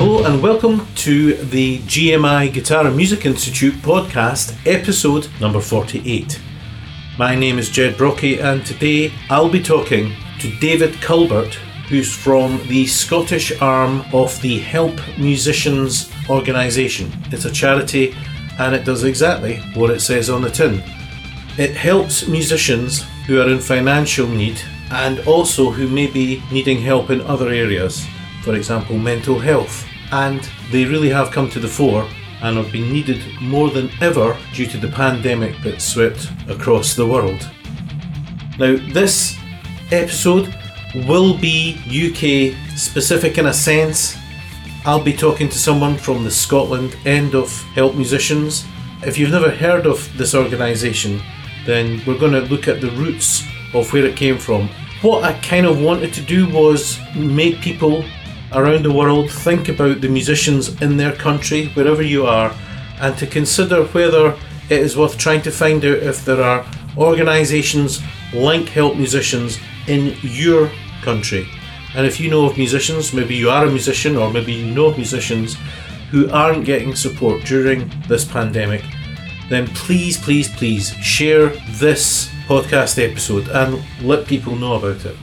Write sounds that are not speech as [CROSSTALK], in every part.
Hello and welcome to the GMI Guitar and Music Institute podcast, episode number 48. My name is Jed Brocky, and today I'll be talking to David Culbert, who's from the Scottish arm of the Help Musicians organisation. It's a charity and it does exactly what it says on the tin. It helps musicians who are in financial need and also who may be needing help in other areas, for example, mental health. And they really have come to the fore and have been needed more than ever due to the pandemic that swept across the world. Now, this episode will be UK specific in a sense. I'll be talking to someone from the Scotland end of Help Musicians. If you've never heard of this organisation, then we're going to look at the roots of where it came from. What I kind of wanted to do was make people around the world think about the musicians in their country, wherever you are, and to consider whether it is worth trying to find out if there are organisations like Help Musicians in your country. And if you know of musicians, maybe you are a musician or maybe you know of musicians who aren't getting support during this pandemic, then please, please, please share this podcast episode and let people know about it.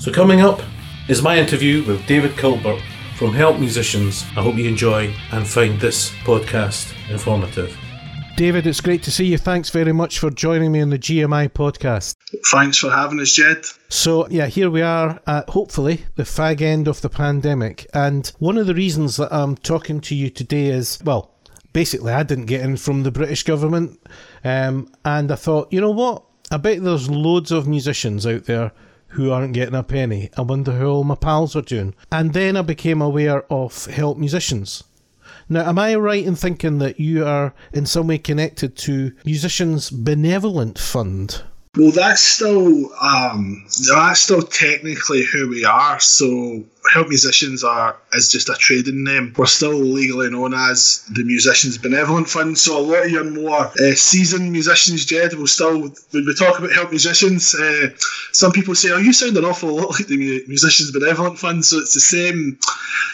So, coming up is my interview with David Culbert from Help Musicians. I hope you enjoy and find this podcast informative. David, it's great to see you. Thanks very much for joining me on the GMI podcast. Thanks for having us, Jed. So, yeah, here we are at hopefully the fag end of the pandemic. And one of the reasons that I'm talking to you today is well, basically, I didn't get in from the British government. Um, and I thought, you know what? I bet there's loads of musicians out there who aren't getting a penny. I wonder who all my pals are doing. And then I became aware of Help Musicians. Now, am I right in thinking that you are in some way connected to Musicians Benevolent Fund? Well, that's still um, that's still technically who we are. So Help Musicians are is just a trading name. We're still legally known as the Musicians Benevolent Fund. So a lot of your more uh, seasoned musicians, Jed, will still when we talk about Help Musicians, uh, some people say, "Oh, you sound an awful lot like the Musicians Benevolent Fund." So it's the same,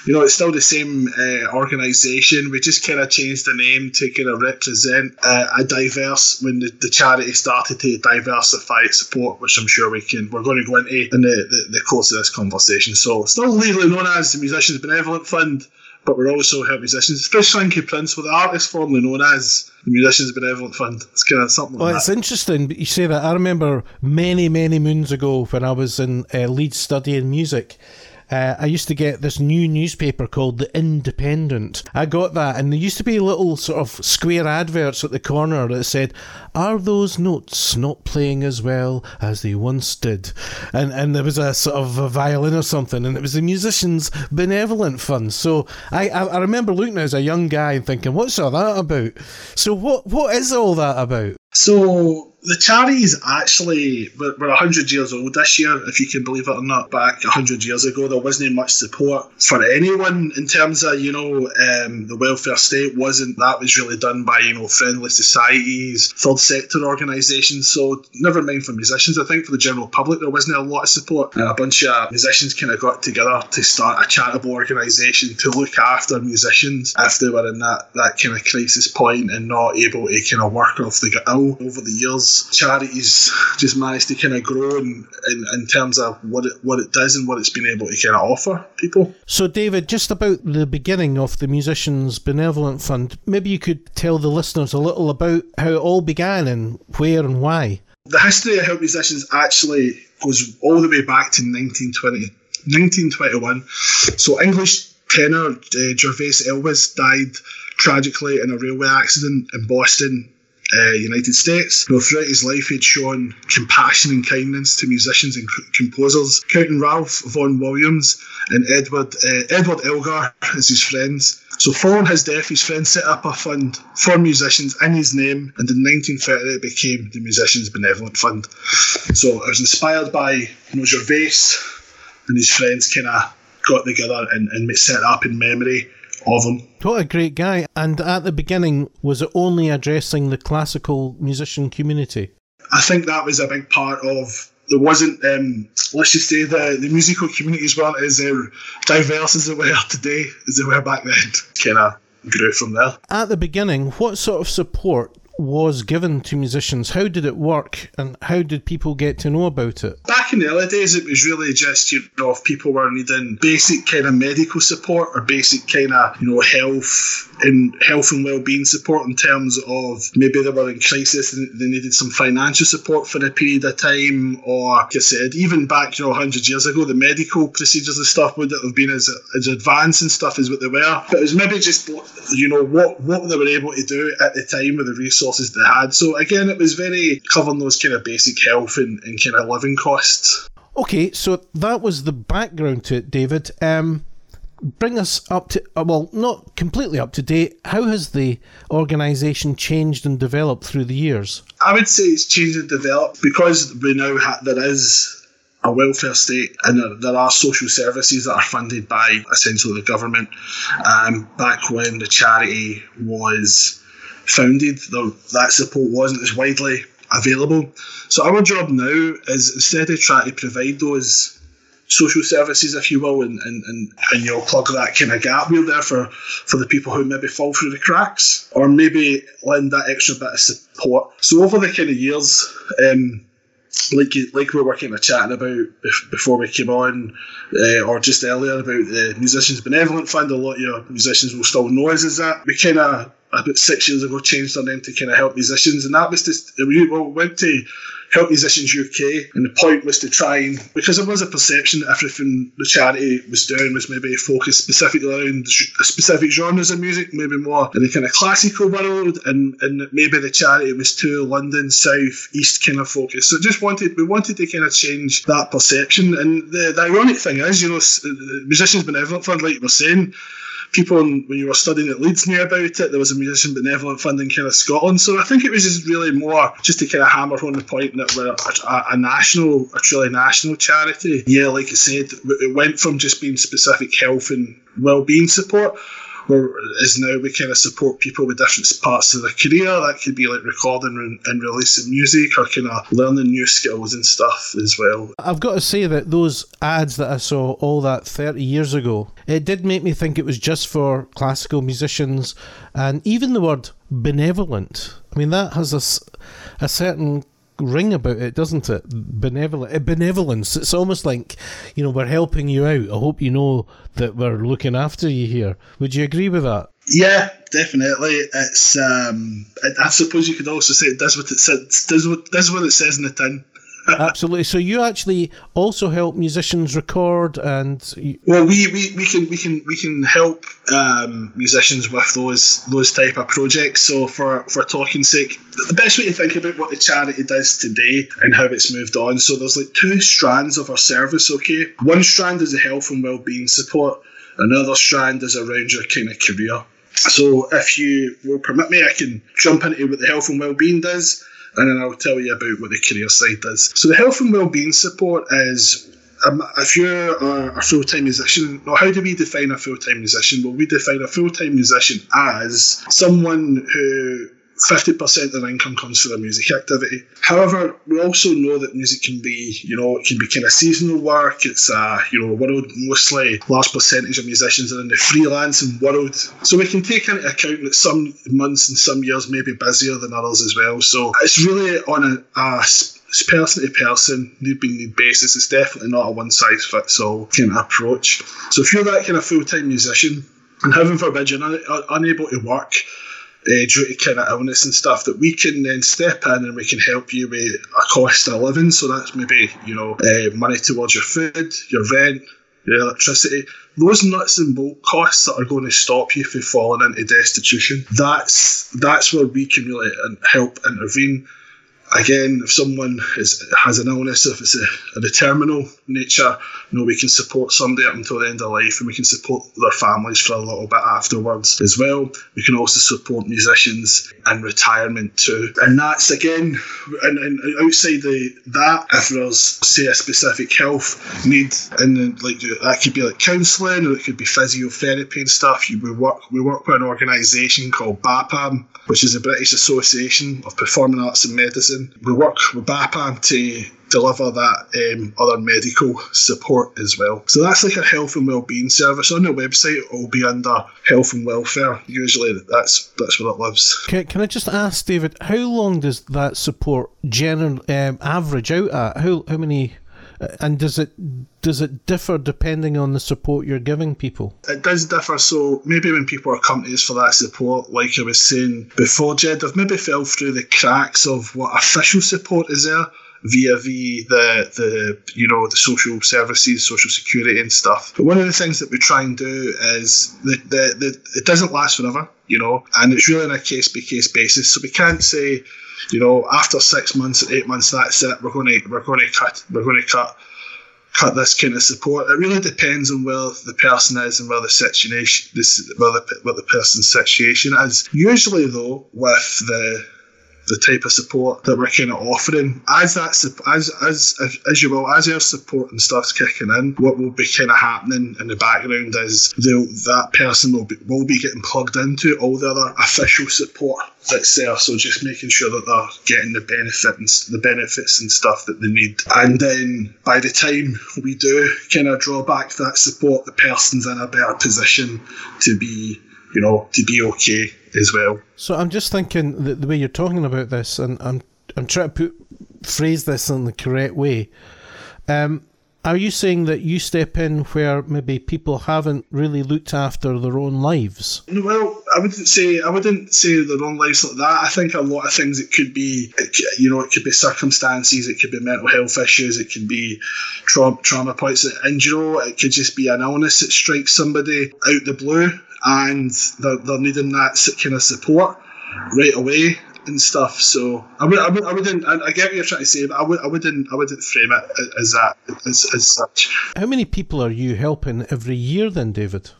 you know, it's still the same uh, organisation. We just kind of changed the name to kind of represent a diverse when the, the charity started to diversify its support, which I'm sure we can. We're going to go into in the, the, the course of this conversation. So still legally known as the Musicians Benevolent Fund, but we're also help musicians, especially Swanky Prince, with the artist formerly known as the Musicians Benevolent Fund. It's kind of something. Well, like it's that. interesting you say that. I remember many, many moons ago when I was in uh, Leeds studying music uh, I used to get this new newspaper called The Independent. I got that, and there used to be little sort of square adverts at the corner that said, Are those notes not playing as well as they once did? And and there was a sort of a violin or something, and it was the Musicians Benevolent Fund. So I, I, I remember looking as a young guy and thinking, What's all that about? So, what what is all that about? So the charity is actually we're, we're 100 years old this year if you can believe it or not back 100 years ago. There wasn't much support for anyone in terms of you know um, the welfare state wasn't that was really done by you know friendly societies third sector organisations. So never mind for musicians I think for the general public there wasn't a lot of support. A bunch of musicians kind of got together to start a charitable organisation to look after musicians if they were in that, that kind of crisis point and not able to kind of work off the ill over the years charities just managed to kind of grow in, in, in, terms of what it what it does and what it's been able to kind of offer people. So, David, just about the beginning of the Musicians Benevolent Fund, maybe you could tell the listeners a little about how it all began and where and why. The history of Help Musicians actually goes all the way back to 1920, 1921. So, English tenor uh, Gervase Elwes died tragically in a railway accident in Boston uh, United States. You know, throughout his life, he'd shown compassion and kindness to musicians and composers, counting Ralph Vaughan Williams and Edward uh, Edward Elgar as his friends. So, following his death, his friends set up a fund for musicians in his name, and in 1930 it became the Musicians Benevolent Fund. So, it was inspired by you know, Gervase and his friends kind of got together and, and set up in memory of him. What a great guy. And at the beginning, was it only addressing the classical musician community? I think that was a big part of there wasn't, um, let's just say, the, the musical communities weren't as uh, diverse as they were today, as they were back then. kind of grew from there. At the beginning, what sort of support was given to musicians? How did it work and how did people get to know about it? Back in the early days, it was really just, you know, if people were needing basic kind of medical support or basic kind of, you know, health and health and well-being support in terms of maybe they were in crisis and they needed some financial support for a period of time or like I said even back you know 100 years ago the medical procedures and stuff wouldn't have been as, as advanced and stuff as what they were but it was maybe just you know what what they were able to do at the time with the resources they had. So again it was very covering those kind of basic health and, and kind of living costs. Okay, so that was the background to it, David. Um, bring us up to uh, well not completely up to date. How has the organization changed and developed through the years? I would say it's changed and developed because we now ha- there is a welfare state and there, there, are social services that are funded by essentially the government. Um, back when the charity was founded though that support wasn't as widely available so our job now is instead of trying to provide those social services, if you will, and, and, and, and you'll plug that kind of gap wheel there for, for the people who maybe fall through the cracks or maybe lend that extra bit of support. So over the kind of years, um, like like we were kind of chatting about before we came on, uh, or just earlier about the Musicians Benevolent Fund. A lot of your musicians will still know us as that. We kind of about six years ago changed our name to kind of help musicians, and that was just we went to Help Musicians UK, and the point was to try and because there was a perception that everything the charity was doing was maybe focused specifically around specific genres of music, maybe more in the kind of classical world, and and maybe the charity was too London South East kind of focus. So just wanted we wanted to kind of change that perception, and the, the ironic thing is, you know, uh, Musicians Benevolent Fund, like you were saying people when you were studying at Leeds knew about it. There was a musician benevolent fund in kind of Scotland. So I think it was just really more just to kind of hammer home the point that we're a, a, national, a truly national charity. Yeah, like I said, it went from just being specific health and well-being support is now we kind of support people with different parts of their career. That could be like recording and, and releasing music or kind of learning new skills and stuff as well. I've got to say that those ads that I saw all that 30 years ago, it did make me think it was just for classical musicians and even the word benevolent. I mean, that has a, a certain ring about it, doesn't it? Eh, benevolence. It's almost like you know we're helping you out. I hope you know that we're looking after you here. Would you agree with that? Yeah, definitely. It's. Um, I suppose you could also say it does what it says. Does what does what it says in the tin. Absolutely. So you actually also help musicians record and. Well, we, we, we can we can we can help um, musicians with those those type of projects. So for for talking sake, the best way to think about what the charity does today and how it's moved on. So there's like two strands of our service. Okay, one strand is the health and well-being support. Another strand is around your kind of career. So if you will permit me, I can jump into what the health and well-being does and then I'll tell you about what the career side does. So the health and wellbeing support is um, if you're a, a full time musician, well, how do we define a full time musician? Well, we define a full time musician as someone who 50% of their income comes from their music activity. However, we also know that music can be, you know, it can be kind of seasonal work. It's a, you know, world mostly large percentage of musicians are in the freelancing world. So we can take into account that some months and some years may be busier than others as well. So it's really on a, a person to person, need be need basis. It's definitely not a one size fits all kind of approach. So if you're that kind of full time musician, and heaven forbid you're un- unable to work, uh, due to kind of illness and stuff that we can then step in and we can help you with a cost of living. So that's maybe you know uh, money towards your food, your rent, your electricity. Those nuts and bolt costs that are going to stop you from falling into destitution. That's that's where we can really and help intervene again, if someone is, has an illness, if it's a, a terminal nature, you know, we can support somebody up until the end of life and we can support their families for a little bit afterwards as well. We can also support musicians in retirement too. And that's again, and, and outside the, that, if there's, say, a specific health need, and like that could be like counselling or it could be physiotherapy and stuff, we work, we work with an organisation called BAPAM, which is the British Association of Performing Arts and Medicine fundraising. We work with BAPAM to deliver that um, other medical support as well. So that's like a health and wellbeing service. On the website, it will be under health and welfare. Usually, that's that's where it lives. Can, can I just ask, David, how long does that support generally um, average out at? How how many? Uh, and does it does it differ depending on the support you're giving people? It does differ. So maybe when people are coming to us for that support, like I was saying before, Jed, they've maybe fell through the cracks of what official support is there via the the you know the social services, social security and stuff. But one of the things that we try and do is that the, the, it doesn't last forever, you know, and it's really on a case by case basis. So we can't say, you know, after six months, eight months, that's it. We're going to we're going to cut we're going to cut cut this kind of support. It really depends on where the person is and where the situation this where the, where the person's situation is. Usually, though, with the the type of support that we're kind of offering. As that as as as you will, as our support and stuff's kicking in, what will be kind of happening in the background is that person will be will be getting plugged into all the other official support that's there. So just making sure that they're getting the benefit and the benefits and stuff that they need. And then by the time we do kind of draw back that support, the person's in a better position to be you know, to be okay as well. So I'm just thinking that the way you're talking about this, and I'm I'm trying to put phrase this in the correct way. Um, are you saying that you step in where maybe people haven't really looked after their own lives? Well, I wouldn't say I wouldn't say their own lives like that. I think a lot of things it could be, you know, it could be circumstances, it could be mental health issues, it could be trauma, trauma points, and you know, it could just be an illness that strikes somebody out the blue, and they're, they're needing that kind of support right away and stuff. So I would, I, would, I wouldn't. I, get what you're trying to say, but I, would, I wouldn't. I wouldn't frame it as that as, as such. How many people are you helping every year, then, David?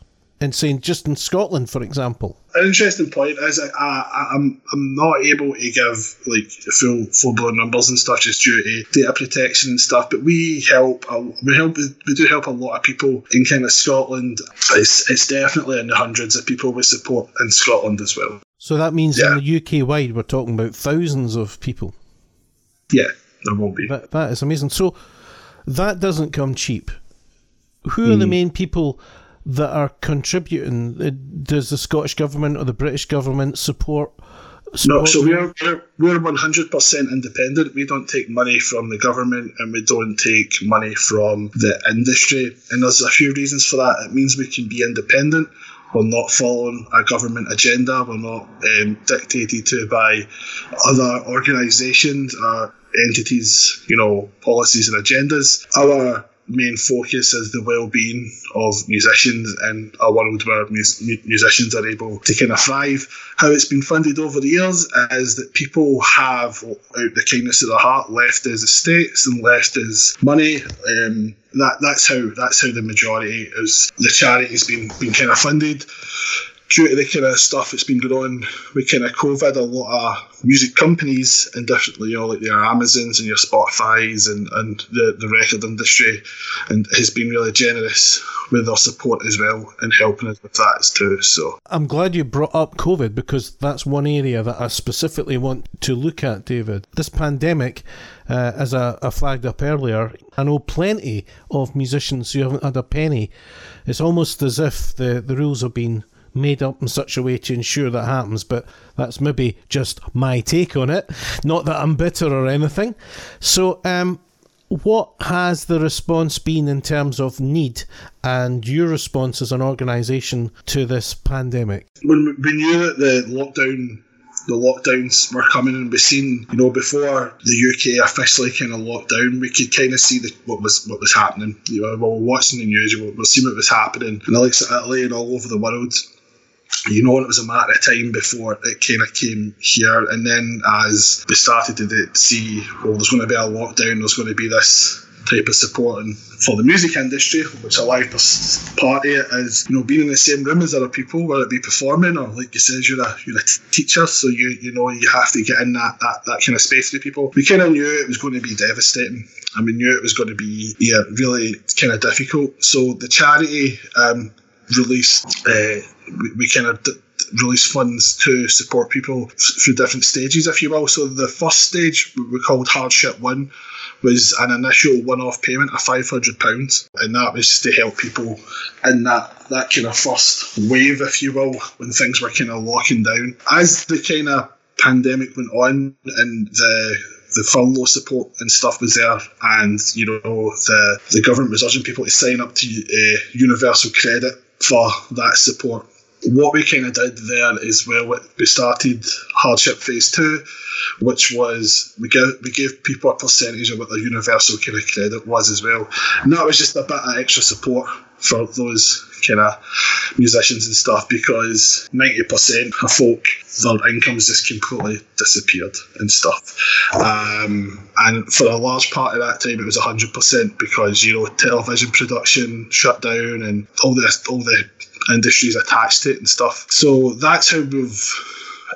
And saying just in Scotland, for example. An interesting point is I, I, I'm I'm not able to give like full full blown numbers and stuff just due to data protection and stuff. But we help we help we do help a lot of people in kind of Scotland. It's it's definitely in the hundreds of people we support in Scotland as well. So that means yeah. in the UK wide, we're talking about thousands of people. Yeah, there will be. That, that is amazing. So that doesn't come cheap. Who mm. are the hmm. main people that are contributing? Uh, does the Scottish government or the British government support? support no, so we're, we're we're one hundred percent independent. We don't take money from the government, and we don't take money from the industry. And there's a few reasons for that. It means we can be independent we're not following a government agenda. We're not um, dictated to by other organisations or entities, you know, policies and agendas. Our main focus is the well-being of musicians in a world where mus- musicians are able to kind of thrive. How it's been funded over the years is that people have, out the kindness of their heart, left as estates and left as money. Um, that that's how that's how the majority is the charity has been been kind of funded due to the kind of stuff that's been going on with kind of COVID, a lot of music companies and different, you know, like your Amazons and your Spotify's and, and the, the record industry, and has been really generous with their support as well and helping us with that too. So I'm glad you brought up COVID because that's one area that I specifically want to look at, David. This pandemic. Uh, as I, I, flagged up earlier, I know plenty of musicians who haven't had a penny. It's almost as if the, the rules have been made up in such a way to ensure that happens, but that's maybe just my take on it. Not that I'm bitter or anything. So, um, what has the response been in terms of need and your response as an organisation to this pandemic? When we knew that the lockdown the lockdowns were coming and we seen, you know, before the UK officially kind of locked down, we could kind of see the, what was what was happening. You know, we were watching the news, we were seeing what was happening in the likes of Italy and all over the world you know, it was a matter of time before it kind of came here. And then as we started to see, well, there's going to be a lockdown, there's going to be this type of support and for the music industry, which a large part of it is, you know, being in the same room as other people, whether it be performing or like you said, you're a you're a teacher, so you you know you have to get in that that, that kind of space with people. We kind of knew it was going to be devastating, and we knew it was going to be yeah really kind of difficult. So the charity um, released. Uh, we, we kind of d- release funds to support people through different stages, if you will. So the first stage we called Hardship One was an initial one-off payment of five hundred pounds, and that was just to help people in that that kind of first wave, if you will, when things were kind of locking down. As the kind of pandemic went on and the the furlough support and stuff was there, and you know the the government was urging people to sign up to uh, universal credit for that support. What we kind of did there is well, we started hardship phase two, which was we gave we gave people a percentage of what their universal kind of credit was as well, and that was just a bit of extra support for those kind of musicians and stuff because 90% of folk their incomes just completely disappeared and stuff. Um, and for a large part of that time it was 100% because you know television production shut down and all the all the industries attached to it and stuff. So that's how we've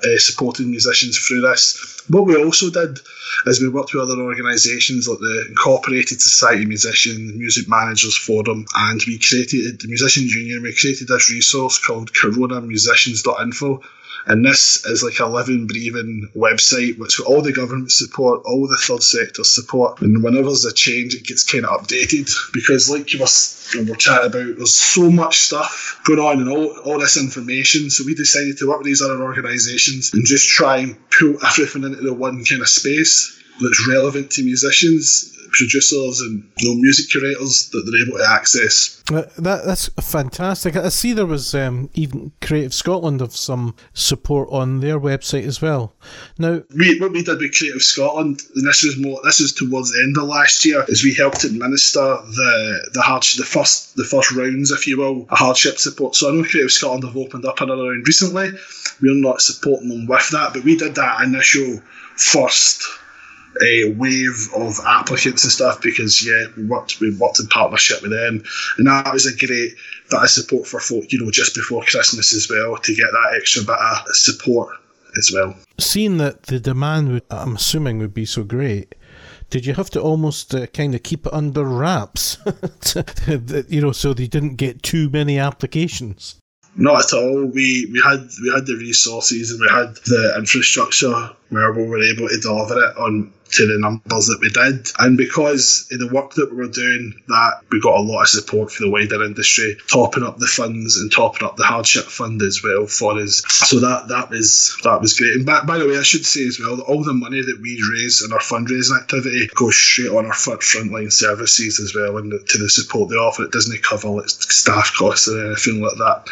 uh, supported musicians through this what we also did is we worked with other organisations like the Incorporated Society of Musicians, Music Managers Forum, and we created the Musicians Union. We created this resource called coronamusicians.info. And this is like a living, breathing website which all the government support, all the third sector support. And whenever there's a change, it gets kind of updated because, like you were, we were chatting about, there's so much stuff going on and all, all this information. So we decided to work with these other organisations and just try and pull everything into the one kind of space that's relevant to musicians producers and you know, music curators that they're able to access. Uh, that that's fantastic. I see there was um, even Creative Scotland of some support on their website as well. Now, we, what we did with Creative Scotland, and this is more this was towards the end of last year, is we helped administer the the hardship, the first the first rounds, if you will, of hardship support. So I know Creative Scotland have opened up another round recently. We're not supporting them with that, but we did that initial first a wave of applicants and stuff because yeah, we worked we worked in partnership with them, and that was a great bit of support for folk. You know, just before Christmas as well to get that extra bit of support as well. Seeing that the demand would, I'm assuming, would be so great. Did you have to almost uh, kind of keep it under wraps, [LAUGHS] you know, so they didn't get too many applications? Not at all. We we had we had the resources and we had the infrastructure where we were able to deliver it on to the numbers that we did. And because of the work that we were doing, that we got a lot of support for the wider industry, topping up the funds and topping up the hardship fund as well for us. So that that was that was great. And by, by the way, I should say as well all the money that we raise in our fundraising activity goes straight on our front frontline services as well and to the support they offer. It doesn't cover like staff costs or anything like that.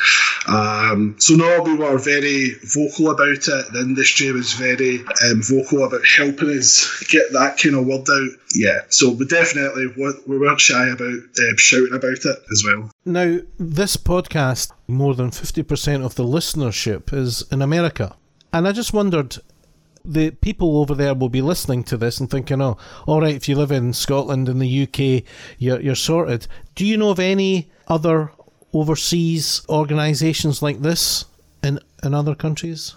Um, so no, we were very vocal about it. The industry was very um, vocal about helping us get that kind of word out. Yeah, so we definitely we weren't shy about uh, shouting about it as well. Now, this podcast, more than 50% of the listenership is in America. And I just wondered the people over there will be listening to this and thinking, oh, all right, if you live in Scotland and the UK, you're, you're sorted. Do you know of any other overseas organisations like this in, in other countries?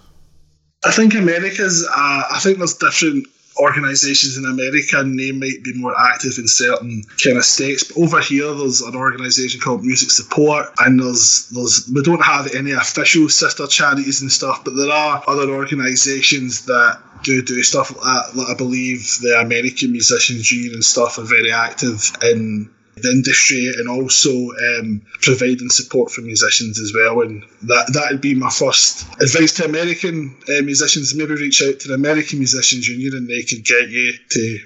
I think America's. Uh, I think there's different organisations in America and they might be more active in certain kind of states. But over here, there's an organisation called Music Support, and there's there's we don't have any official sister charities and stuff, but there are other organisations that do do stuff like that. Like I believe the American Musicians Union and stuff are very active in the industry and also um, providing support for musicians as well. And that that would be my first advice to American uh, musicians. Maybe reach out to the American Musicians Union and they can get you to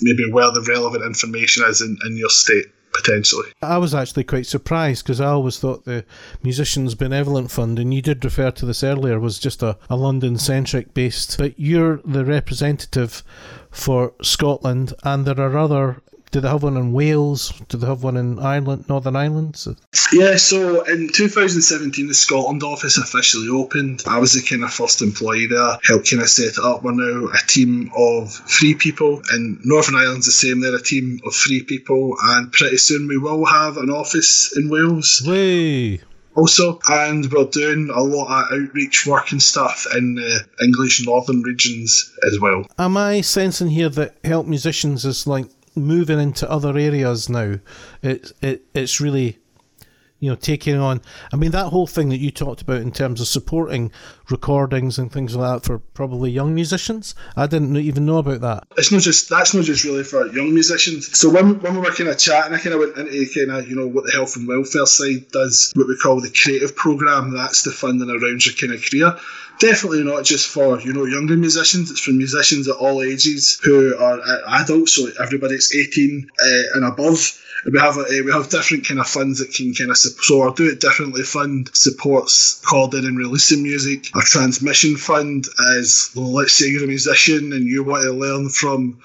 maybe where the relevant information is in, in your state. Potentially. I was actually quite surprised because I always thought the Musicians Benevolent Fund, and you did refer to this earlier, was just a, a London centric based. But you're the representative for Scotland, and there are other do they have one in Wales? Do they have one in Ireland, Northern Ireland? Yeah, so in 2017, the Scotland office officially opened. I was the kind of first employee there, helped kind of set it up. We're now a team of three people, and Northern Ireland's the same. They're a team of three people, and pretty soon we will have an office in Wales. Way also, and we're doing a lot of outreach work and stuff in the English northern regions as well. Am I sensing here that help musicians is like moving into other areas now. It's it, it's really, you know, taking on. I mean, that whole thing that you talked about in terms of supporting recordings and things like that for probably young musicians. I didn't even know about that. It's not just that's not just really for young musicians. So when, when we were kind of chatting, I kind of went into kind of you know what the health and welfare side does, what we call the creative program. That's the funding around your kind of career definitely not just for you know younger musicians. It's for musicians at all ages who are adults, so everybody's 18 uh, and above we have uh, we have different kind of funds that can kind of so our do it differently fund supports recording and releasing music. Our transmission fund is well, let's say you're a musician and you want to learn from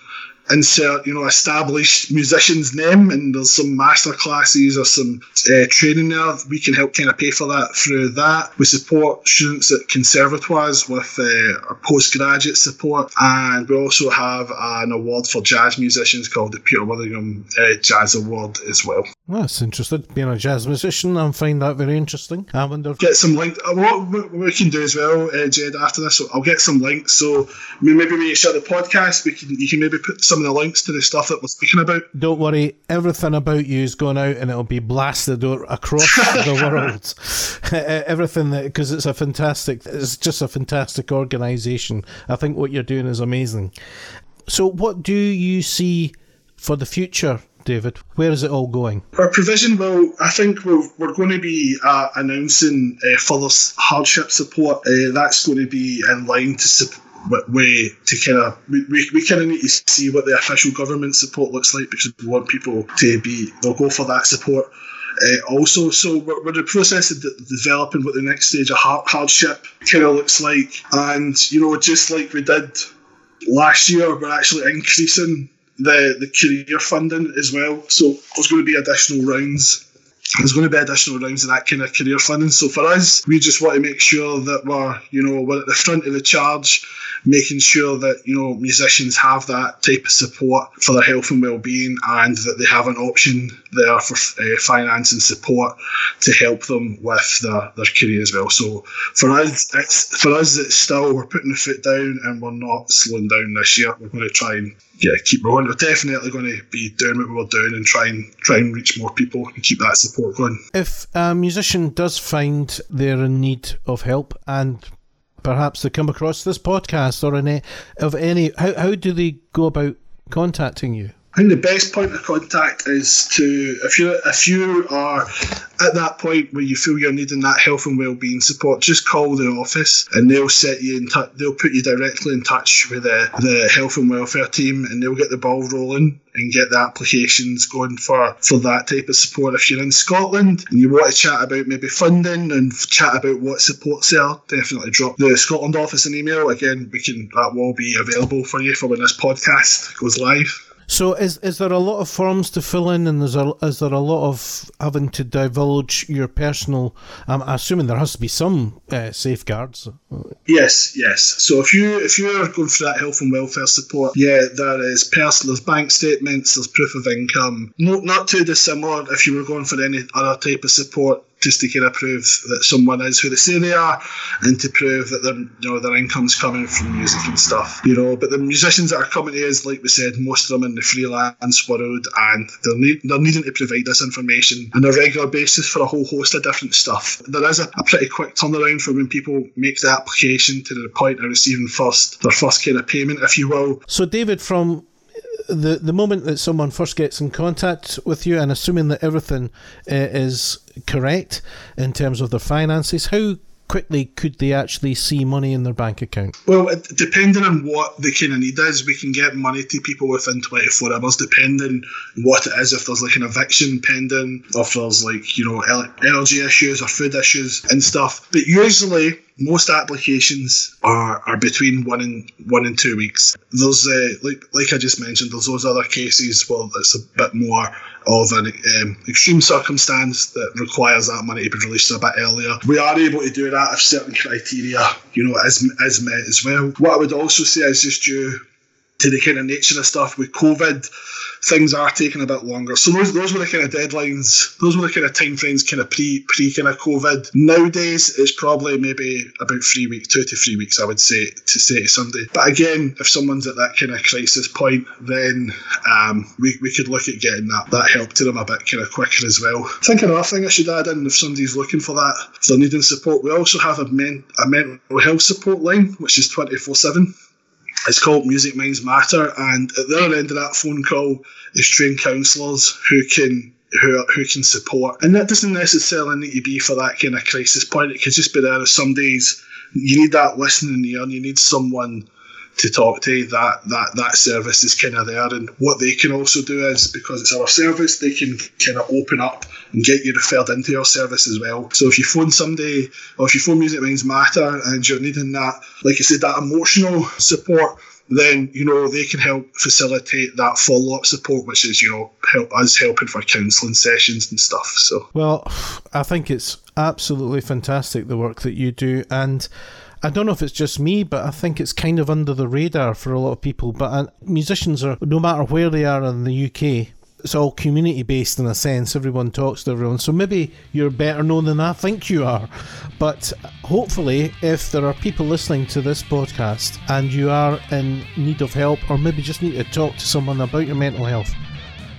insert, you know, established musician's name, and there's some master classes or some uh, training there. We can help kind of pay for that through that. We support students at conservatoires with uh, our postgraduate support, and we also have an award for jazz musicians called the Peter Whittingham uh, Jazz Award as well. That's interesting. Being a jazz musician, I find that very interesting. I wonder. Get some links. Uh, what, we can do as well, uh, Jed, after this, I'll get some links. So maybe when you shut the podcast, we can you can maybe put some of the links to the stuff that we're speaking about. Don't worry, everything about you is going out and it'll be blasted across [LAUGHS] the world. [LAUGHS] everything that because it's a fantastic, it's just a fantastic organisation. I think what you're doing is amazing. So, what do you see for the future David? Where is it all going? Our provision, well, I think we're, we're going to be uh, announcing uh, further hardship support. Uh, that's going to be in line to support way to kind of we, we kind of need to see what the official government support looks like because we want people to be they'll go for that support. Uh, also so we're, we're in the process of de- developing what the next stage of hardship kind of looks like. And you know just like we did last year we're actually increasing the the career funding as well. So there's going to be additional rounds there's going to be additional rounds of that kind of career funding. So for us, we just want to make sure that we're, you know, we're at the front of the charge, making sure that, you know, musicians have that type of support for their health and well-being and that they have an option there for uh, finance and support to help them with their, their career as well. So for us, it's, for us, it's still, we're putting the foot down and we're not slowing down this year. We're going to try and yeah, keep rolling. We're definitely going to be doing what we were doing and try and try and reach more people and keep that support going. If a musician does find they're in need of help and perhaps they come across this podcast or any of any, how how do they go about contacting you? I think the best point of contact is to if you if you are at that point where you feel you're needing that health and well-being support, just call the office and they'll set you in touch. They'll put you directly in touch with the, the health and welfare team, and they'll get the ball rolling and get the applications going for for that type of support. If you're in Scotland and you want to chat about maybe funding and chat about what supports there, definitely drop the Scotland office an email. Again, we can that will be available for you for when this podcast goes live. So is is there a lot of forms to fill in, and is there is there a lot of having to divulge your personal? I'm assuming there has to be some uh, safeguards. Yes, yes. So if you if you are going for that health and welfare support, yeah, there is personal, there's bank statements, there's proof of income. No, not too dissimilar if you were going for any other type of support just to kind of prove that someone is who they say they are and to prove that their you know their income's coming from music and stuff you know. But the musicians that are coming to us like we said most of them in the freelance world and they're, need, they're needing to provide this information on a regular basis for a whole host of different stuff. There is a, a pretty quick turnaround for when people make the application to the point of receiving first their first kind of payment if you will. So David from the the moment that someone first gets in contact with you, and assuming that everything uh, is correct in terms of their finances, how quickly could they actually see money in their bank account? Well, depending on what the kind of need is, we can get money to people within 24 hours, depending what it is. If there's like an eviction pending, or if there's like, you know, energy issues or food issues and stuff. But usually, most applications are, are between one and one and two weeks. There's uh, like like I just mentioned, there's those other cases where it's a bit more of an um, extreme circumstance that requires that money to be released a bit earlier. We are able to do that if certain criteria, you know, is is met as well. What I would also say is just you to the kind of nature of stuff with COVID, things are taking a bit longer. So those those were the kind of deadlines. Those were the kind of time frames, kind of pre pre kind of COVID. Nowadays, it's probably maybe about three weeks, two to three weeks, I would say, to say to somebody. But again, if someone's at that kind of crisis point, then um, we, we could look at getting that that help to them a bit kind of quicker as well. I think another thing I should add in, if somebody's looking for that, if they're needing support, we also have a, men, a mental health support line, which is twenty four seven. It's called Music Minds Matter, and at the other end of that phone call is trained counsellors who can who, who can support. And that doesn't necessarily need to be for that kind of crisis point. It could just be there some days you need that listening ear and you need someone to talk to. That that that service is kind of there, and what they can also do is because it's our service, they can kind of open up and get you referred into your service as well. So if you phone somebody or if you phone Music Minds Matter and you're needing that, like I said, that emotional support then you know they can help facilitate that follow up support, which is you know help us helping for counselling sessions and stuff. So well, [SIGHS] I think it's absolutely fantastic the work that you do, and I don't know if it's just me, but I think it's kind of under the radar for a lot of people. But uh, musicians are, no matter where they are in the UK, it's all community based in a sense. Everyone talks to everyone. So maybe you're better known than I think you are. But hopefully, if there are people listening to this podcast and you are in need of help, or maybe just need to talk to someone about your mental health,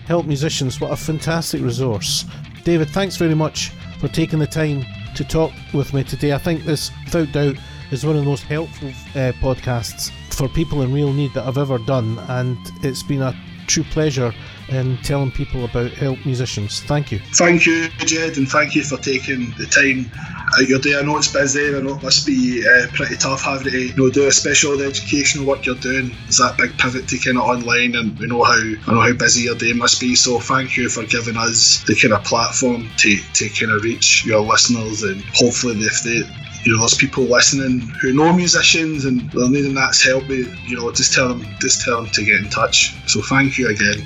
Help Musicians, what a fantastic resource. David, thanks very much for taking the time to talk with me today. I think this, without doubt, is one of the most helpful uh, podcasts for people in real need that I've ever done, and it's been a true pleasure in telling people about help musicians. Thank you. Thank you, Jed, and thank you for taking the time out your day. I know it's busy. I know it must be uh, pretty tough having to you know, do especially all the educational work you're doing. There's that big pivot to kind of online, and we know how I know how busy your day must be. So thank you for giving us the kind of platform to to kind of reach your listeners, and hopefully if they you know, there's people listening who know musicians and they're needing that help. You know, just tell them, just tell them to get in touch. So thank you again.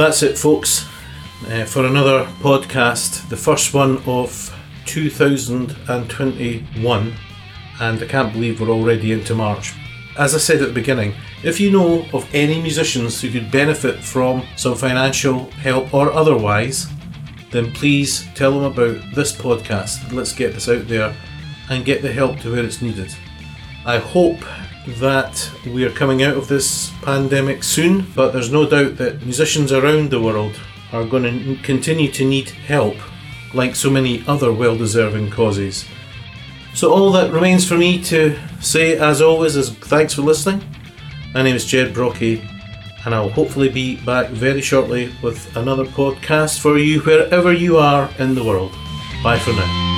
That's it, folks, uh, for another podcast, the first one of 2021, and I can't believe we're already into March. As I said at the beginning, if you know of any musicians who could benefit from some financial help or otherwise, then please tell them about this podcast. Let's get this out there and get the help to where it's needed. I hope that we are coming out of this pandemic soon, but there's no doubt that musicians around the world are going to continue to need help, like so many other well deserving causes. So, all that remains for me to say, as always, is thanks for listening. My name is Jed Brocky, and I'll hopefully be back very shortly with another podcast for you wherever you are in the world. Bye for now.